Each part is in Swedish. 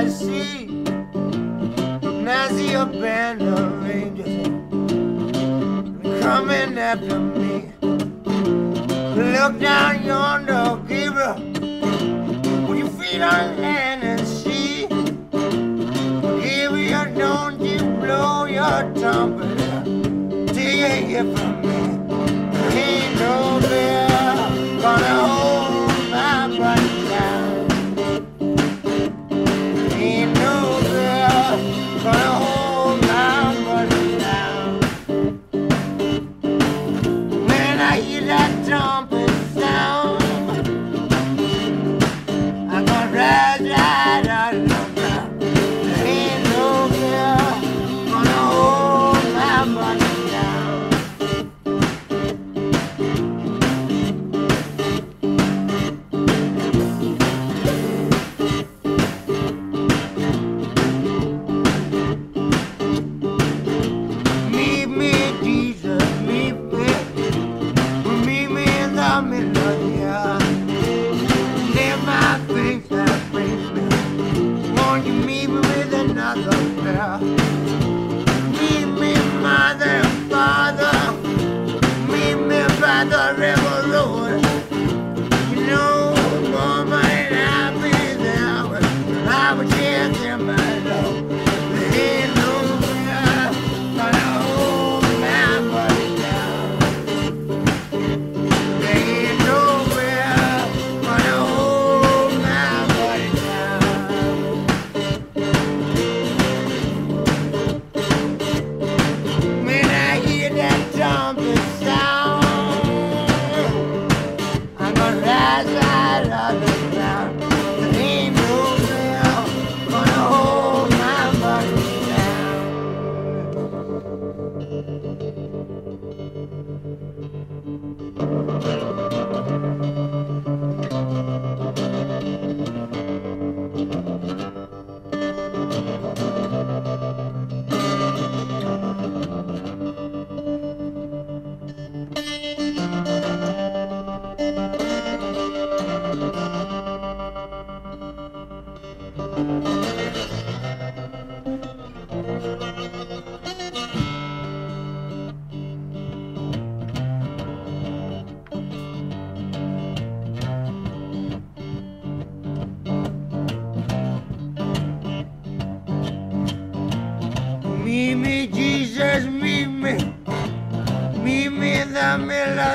I see? And I see a band of angels coming after me. Look down yonder, Gabriel. Put your feet on land and see. Gabriel, don't you blow your trumpet till you hear from me. Ain't no bear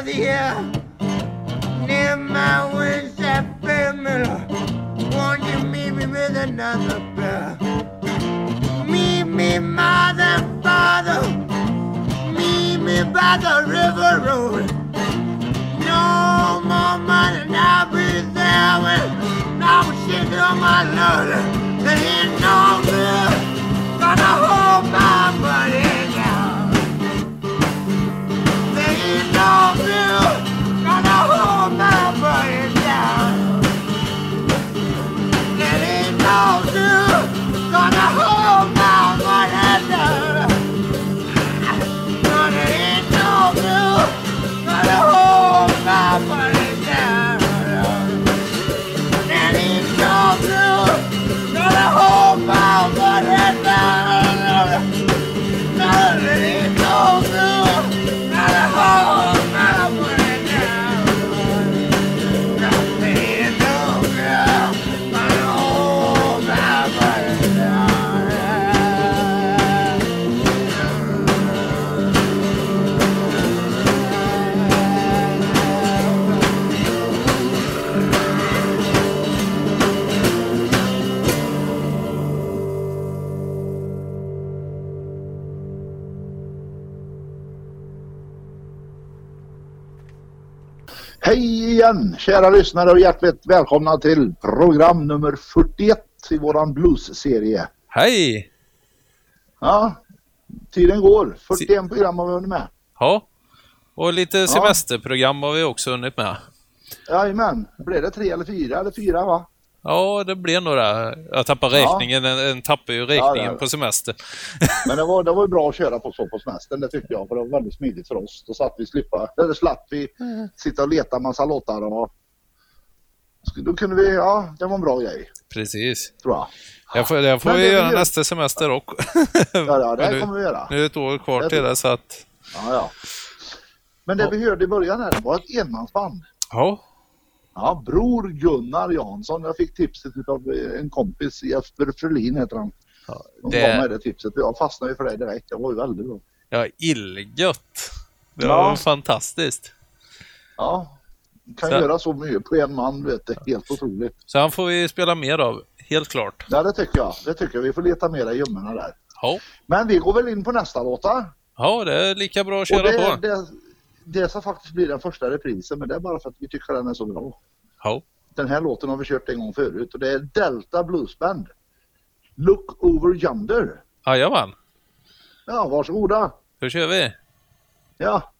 the air. Near my wings that family. Won't you meet me with another bear? Meet me, mother and father. Meet me by the river road. No more money, I'll be there when I'm shaking on my Lord. There ain't no good gonna hold my body Oh, God. Igen kära lyssnare och hjärtligt välkomna till program nummer 41 i våran blues-serie. Hej! Ja, tiden går. 41 program har vi hunnit med. Ja. Och lite semesterprogram har vi också hunnit med. Jajamän, blev det tre eller fyra eller fyra va? Ja, det blev några. Jag tappar räkningen. En, en tappar ju räkningen Ja, ja. på semester. Men det var, det var ju bra att köra på så på semestern det tyckte jag för det var väldigt smidigt för oss. Då satt vi slippa, eller slapp vi sitta och leta massa låtar och då kunde vi, ja det var en bra grej Precis. tror jag. Jag får, jag får vi det vi göra gör- nästa semester också. Ja, ja det nu- kommer vi göra. Nu är ett år kvar Det till det så att... Ja, ja. Men det vi hörde i början här det var ett enmansband. Ja. Ja, Bror Gunnar Jansson. Jag fick tipset av en kompis, Jesper Frölin heter han. De det- gav mig det tipset. Jag fastnade ju för det direkt. Det var ju väldigt bra. Ja, illgött. Det Ja. var fantastiskt. Ja, kan Så- göra så mycket på en man, vet du. Helt otroligt. Så han får vi spela mer av. Helt klart. Ja, det tycker jag. Det tycker jag. Vi får leta mera i gömmorna där. Ja. Men vi går väl in på nästa låta. Ja, det är lika bra att köra det, på. det, det ska faktiskt bli den första reprisen, men det är bara för att vi tycker den är så bra. Ja. Den här låten har vi kört en gång förut och det är Delta Blues Band. Look over yonder. Jajamän. Ja, varsågoda. Då kör vi. Ja.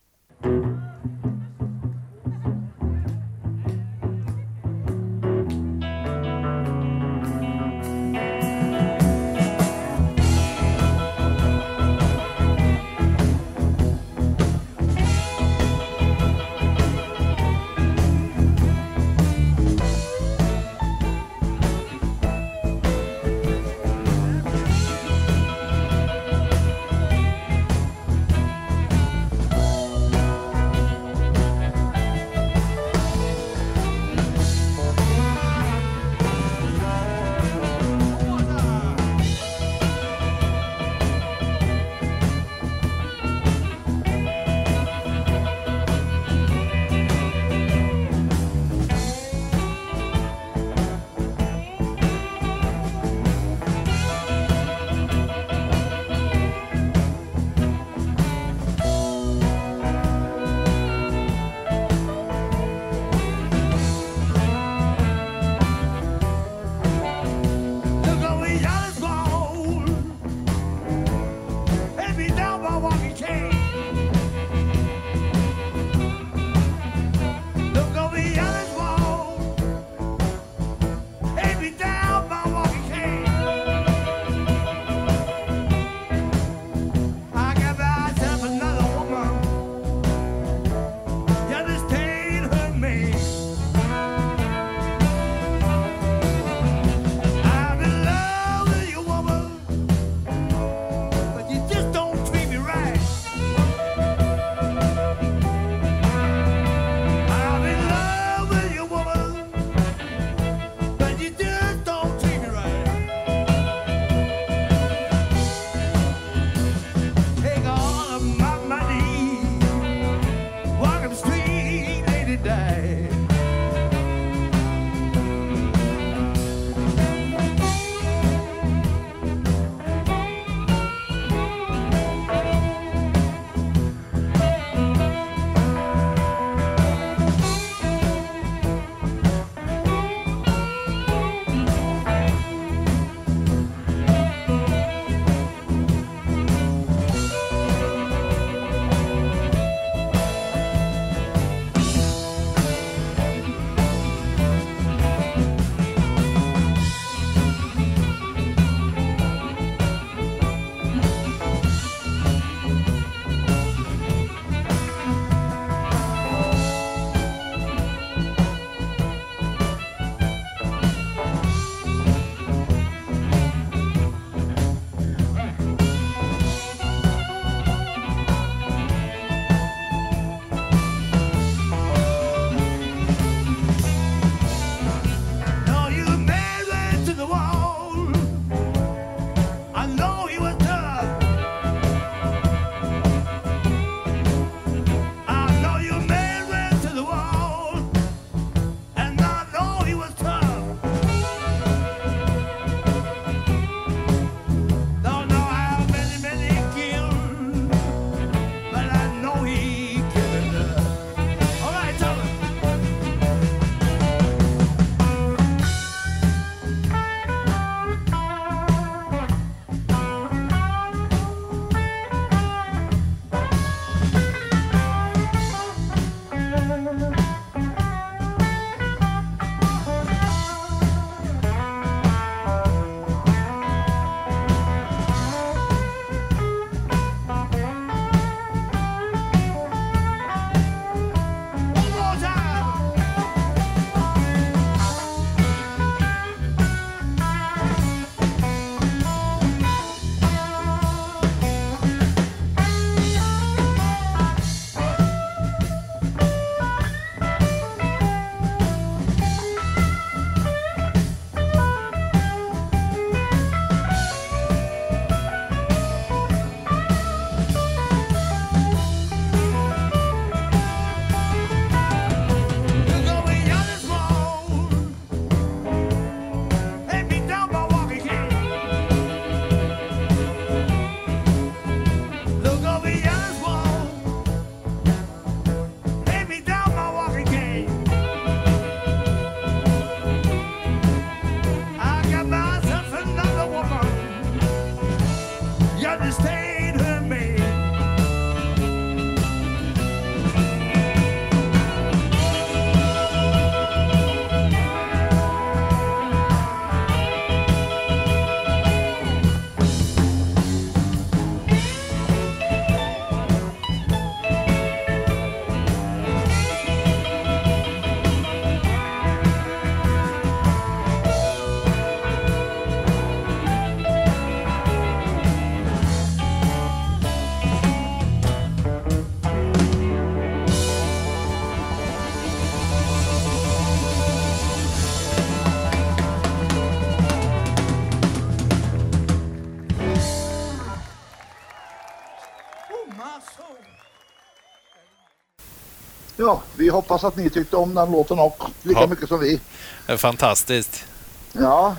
Ja, vi hoppas att ni tyckte om den låten och lika Ja. mycket som vi. Det är fantastiskt. Ja,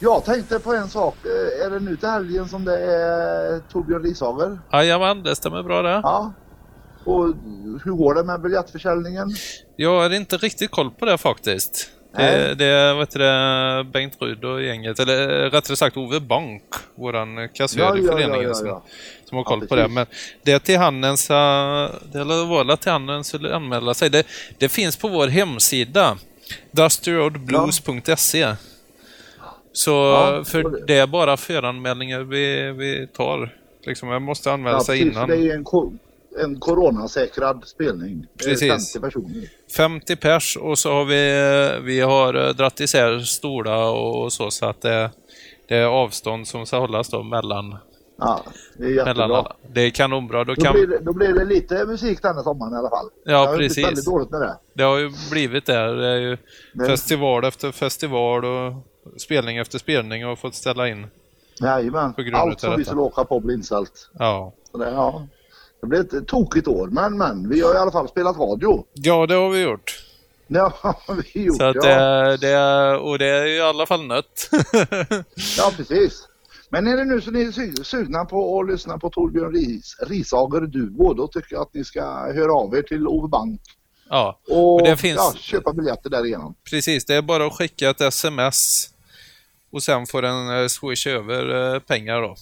jag tänkte på en sak. Eh, Är det nu till helgen som det är Torbjörn Rishager? Jajamän, det stämmer bra det. Ja. Och hur går det med biljettförsäljningen? Jag har inte riktigt koll på det faktiskt. Det, det är vad heter det, Bengt Ryd och gänget, eller rättare sagt Ove Bank, våran kassör i föreningen Som, som har koll Ja, på det. Men det är till handens, det var till handens att anmäla sig. Det, det finns på vår hemsida, dustyroadblues.se. Så Ja, för det- är bara föranmälningar vi, vi tar. Liksom, jag måste anmäla Ja, sig innan. Det är en, en coronasäkrad spelning. Precis. 50 personer. 50 pers och så har vi, vi har eh, dratt isär stolar och så, så att det, det är avstånd som ska hållas då mellan, Ja, det är jättebra. Det är kanonbra. Då Då, kan, blir det, då blir det lite musik denna sommaren i alla fall. Ja, det har precis. väldigt dåligt med det. det har ju blivit det. Det är ju Men- festival efter festival och spelning efter spelning och fått ställa in. Jajamän. Allt som vi skulle åka på blir inställt. Ja. Så det, ja, det blir ett tokigt år, men, men vi har i alla fall spelat radio. ja, det har vi gjort. Ja, vi gjort Så att ja. det, det, är- och det är ju i alla fall nött. ja, precis. Men är det nu så ni är su- sugna på att lyssna på Torbjörn Ris, Rishager Duo, då tycker jag att ni ska höra av er till Ove Bank ja, och Och det finns- ja, köpa biljetter därigenom. precis. Det är bara att skicka ett sms och sen får den eh, swish över eh, pengar då.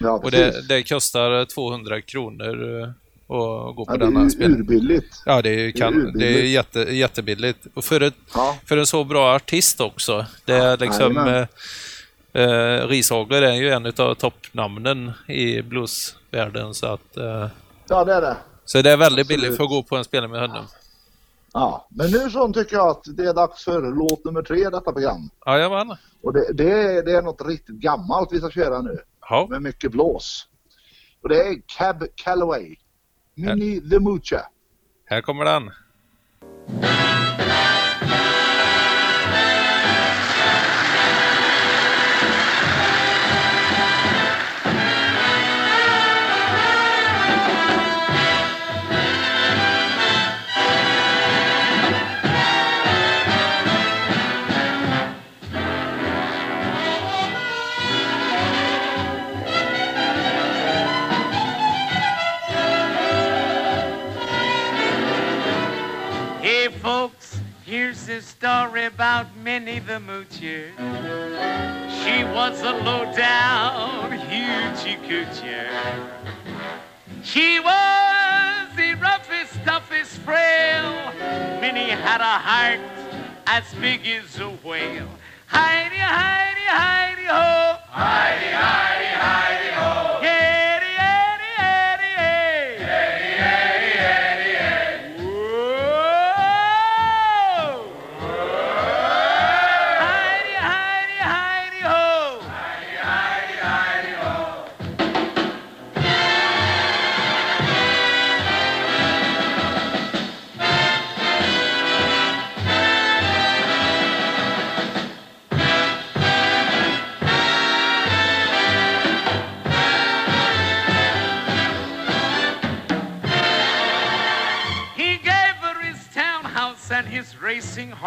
Ja, Och det, det kostar 200 kronor eh, att gå på ja, det är denna spelning. urbilligt. Ja, det är, ju det är kan, det är jätte, jättebilligt. Och för, ett, Ja. för en så bra artist också. Det är liksom... Eh, eh, Rishagler är ju en av toppnamnen i bluesvärlden. Så, att, eh, ja, det är det. så det är väldigt Absolut. billigt för att gå på en spelning med honom. Ja, men nu så tycker jag att det är dags för låt nummer tre i detta program. Jajamän. Och det, det, är, det är något riktigt gammalt vi ska köra nu. Ja. Med mycket blås. Och det är Cab Calloway. Mini the Mucha. Här kommer den. The Moocher. She was a low down hoochie coocher. She was the roughest, toughest frail. Minnie had a heart as big as a whale. Heidi, Heidi, Heidi ho. Heidi, Heidi, Heidi ho.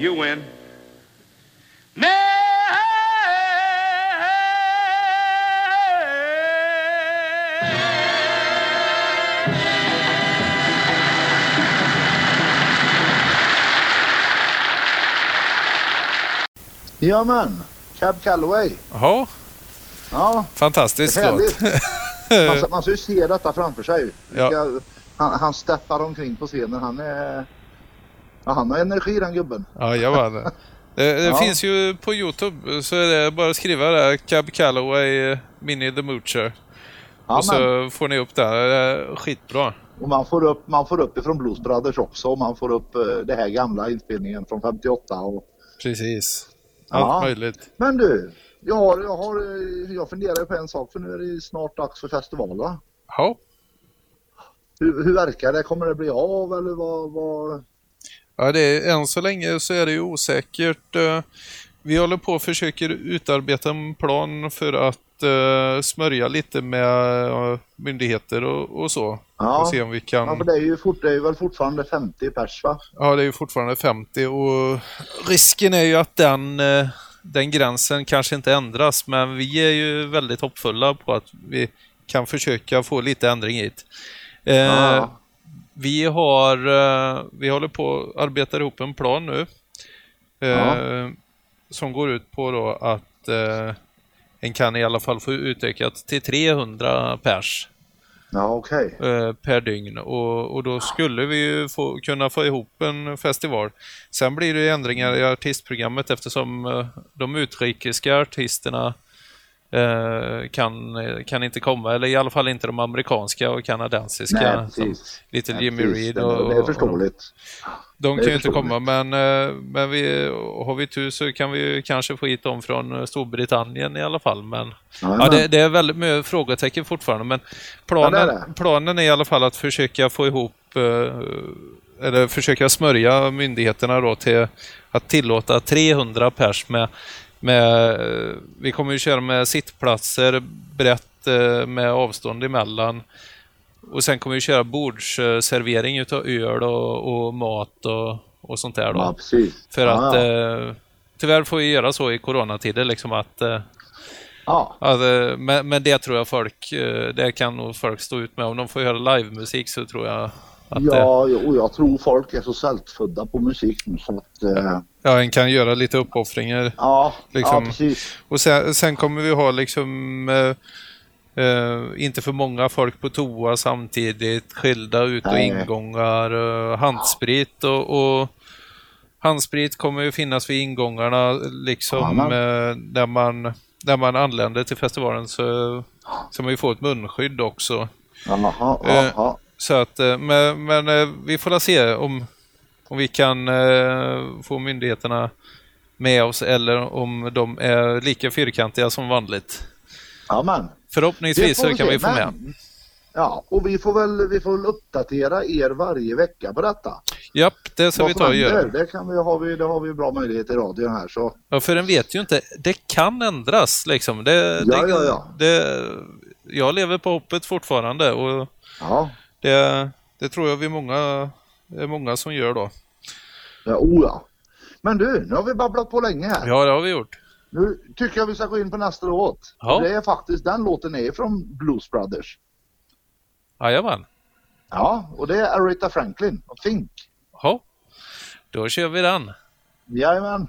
You win. Jajamän, Cab Calloway. Jaha, Ja, fantastisk låt. Man, man ska ju se detta framför sig. Ja. Han, han steppar omkring på scenen. Han är... Ja, han har energi den gubben. Jajamän. Det, det Ja. finns ju på Youtube, så är det bara att skriva där, Cab Calloway, Minnie the Moocher. Ja, och så får ni upp det. Det är skitbra. Och man får upp, man får upp ifrån Blues Brothers också. Och man får upp eh, det här gamla inspelningen från 58. Och... Precis. Allt Ja. möjligt. Men du, jag, har, jag, har, eh, jag funderar på en sak för nu är det snart dags för festival va? Ja. Hur, hur verkar det? Kommer det bli av eller vad? vad... Ja, det är, än så länge så är det ju osäkert. Eh, Vi håller på och försöker utarbeta en plan för att eh, smörja lite med eh, myndigheter och, och så. Ja. Och se om vi kan... Ja, för det är ju fort, det är väl fortfarande 50 pers va? Ja, det är ju fortfarande 50 och risken är ju att den, eh, den gränsen kanske inte ändras, men vi är ju väldigt hoppfulla på att vi kan försöka få lite ändring hit. Ja. Vi har, eh, vi håller på att arbeta ihop en plan nu eh, som går ut på då att eh, en kan i alla fall få utökat till 300 pers Ja okej. eh, per dygn och, och då skulle vi ju få, kunna få ihop en festival. Sen blir det ändringar i artistprogrammet eftersom eh, de utrikiska artisterna kan, eh, kan inte komma, eller i alla fall inte de amerikanska och kanadensiska. Nej. Little Nej, Jimmy. Reed och, Det är förståeligt. de kan ju inte komma, men, eh, men vi, har vi tur så kan vi kanske få hit dem från eh, Storbritannien i alla fall. Men ja, det, det är väldigt mycket frågetecken fortfarande, men planen, Ja, det är det. planen är i alla fall att försöka få ihop, eh, eller försöka smörja myndigheterna då till att tillåta 300 pers med, med eh, vi kommer ju köra med sittplatser brett eh, med avstånd emellan. Och sen kommer vi köra bordsservering utav öl och, och mat och, och sånt där då. Ja precis. För ja, att ja. eh, tyvärr får vi göra så i coronatider liksom att, eh, ja. eh, men, men det tror jag folk, det kan nog folk stå ut med. Om de får höra livemusik så tror jag att Ja, och jag tror folk är så svältfödda på musik nu så att... eh, ja, en kan göra lite uppoffringar. Ja, Liksom. ja precis. Och sen, sen kommer vi ha liksom eh, eh, inte för många folk på toa samtidigt, skilda ut och Nej. ingångar, eh, handsprit och, och handsprit kommer ju finnas vid ingångarna liksom Jajamän. eh, när man när man anländer till festivalen så ska man ju få ett munskydd också. Jaha, Eh, jaha. Så att, eh, men, men eh, vi får se om, om vi kan eh, få myndigheterna med oss eller om de är lika fyrkantiga som vanligt. Ja, men. Förhoppningsvis så kan vi få med. men- Ja, och vi får väl vi får väl uppdatera er varje vecka på detta. Japp, det ska Vad vi ta och göra. Det, kan vi, har vi, det har vi bra möjlighet i radion här så. Ja, för den vet ju inte. Det kan ändras liksom. Det, Ja, det, ja, ja. Det, jag lever på hoppet fortfarande och Ja, det, det tror jag vi är många, är många som gör då. ja, oh ja. Men du, nu har vi babblat på länge här. Ja, det har vi gjort. Nu tycker jag vi ska gå in på nästa låt. Ja. Det är faktiskt, den låten är från Blues Brothers. Jajamän. Ja, och det är Aretha Franklin och Fink. Ja, då kör vi den. Jajamän.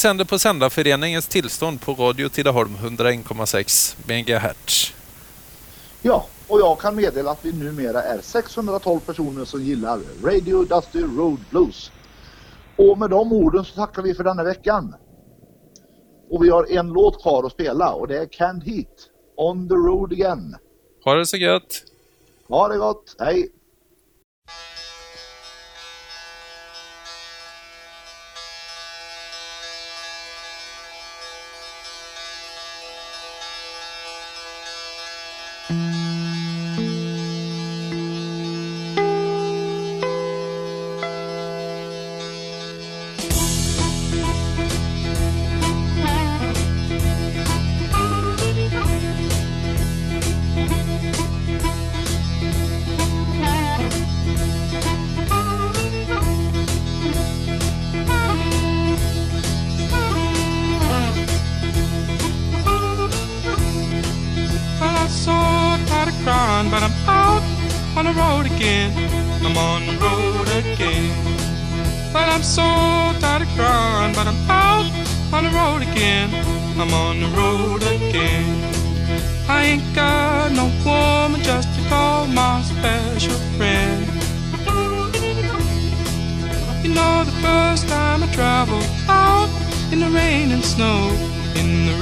Sänder på Sändarföreningens tillstånd på Radio Tidaholm 101,6 MHz. Ja, och jag kan meddela att vi numera är 612 personer som gillar Radio Dusty Road Blues. Och med de orden så tackar vi för denna veckan. Och vi har en låt kvar att spela och det är Canned Heat, On the Road Again. Ha det så gött! Ha det gott, hej! Mm-hmm.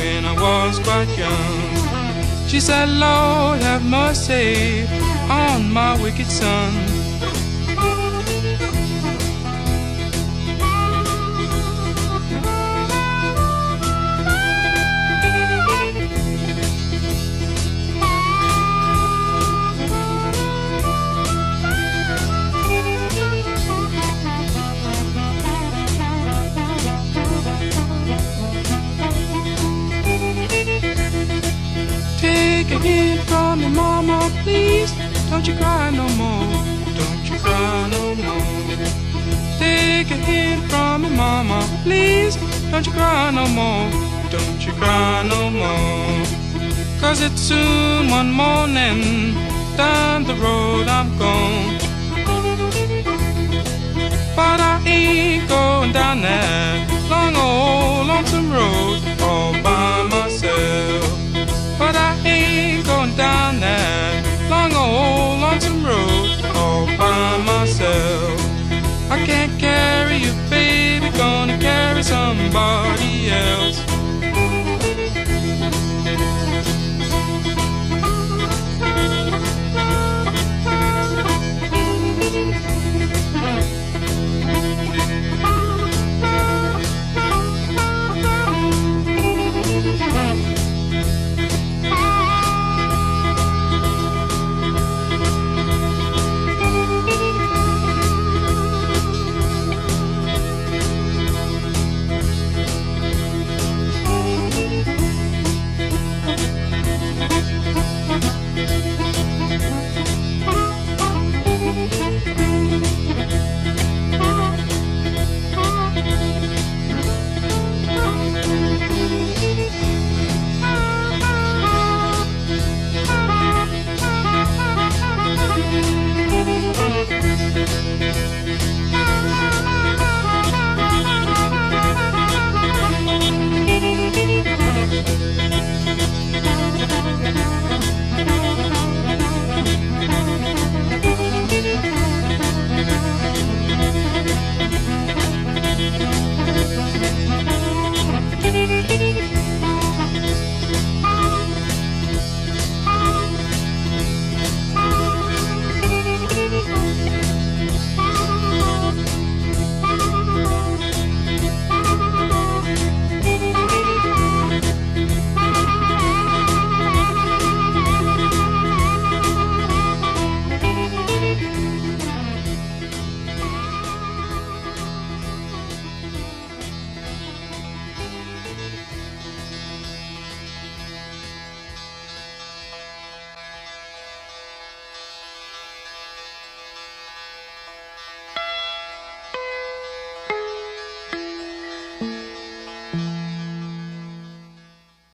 when I was quite young. She said, Lord, have mercy on my wicked son. Take a hint from your mama, please. Don't you cry no more. Don't you cry no more. Take a hint from your mama, please. Don't you cry no more. Don't you cry no more. Cause it's soon one morning. Down the road I'm gone. But I ain't going down that long old lonesome road all down that long old lonesome road all by myself. I can't carry you, baby, gonna carry somebody else.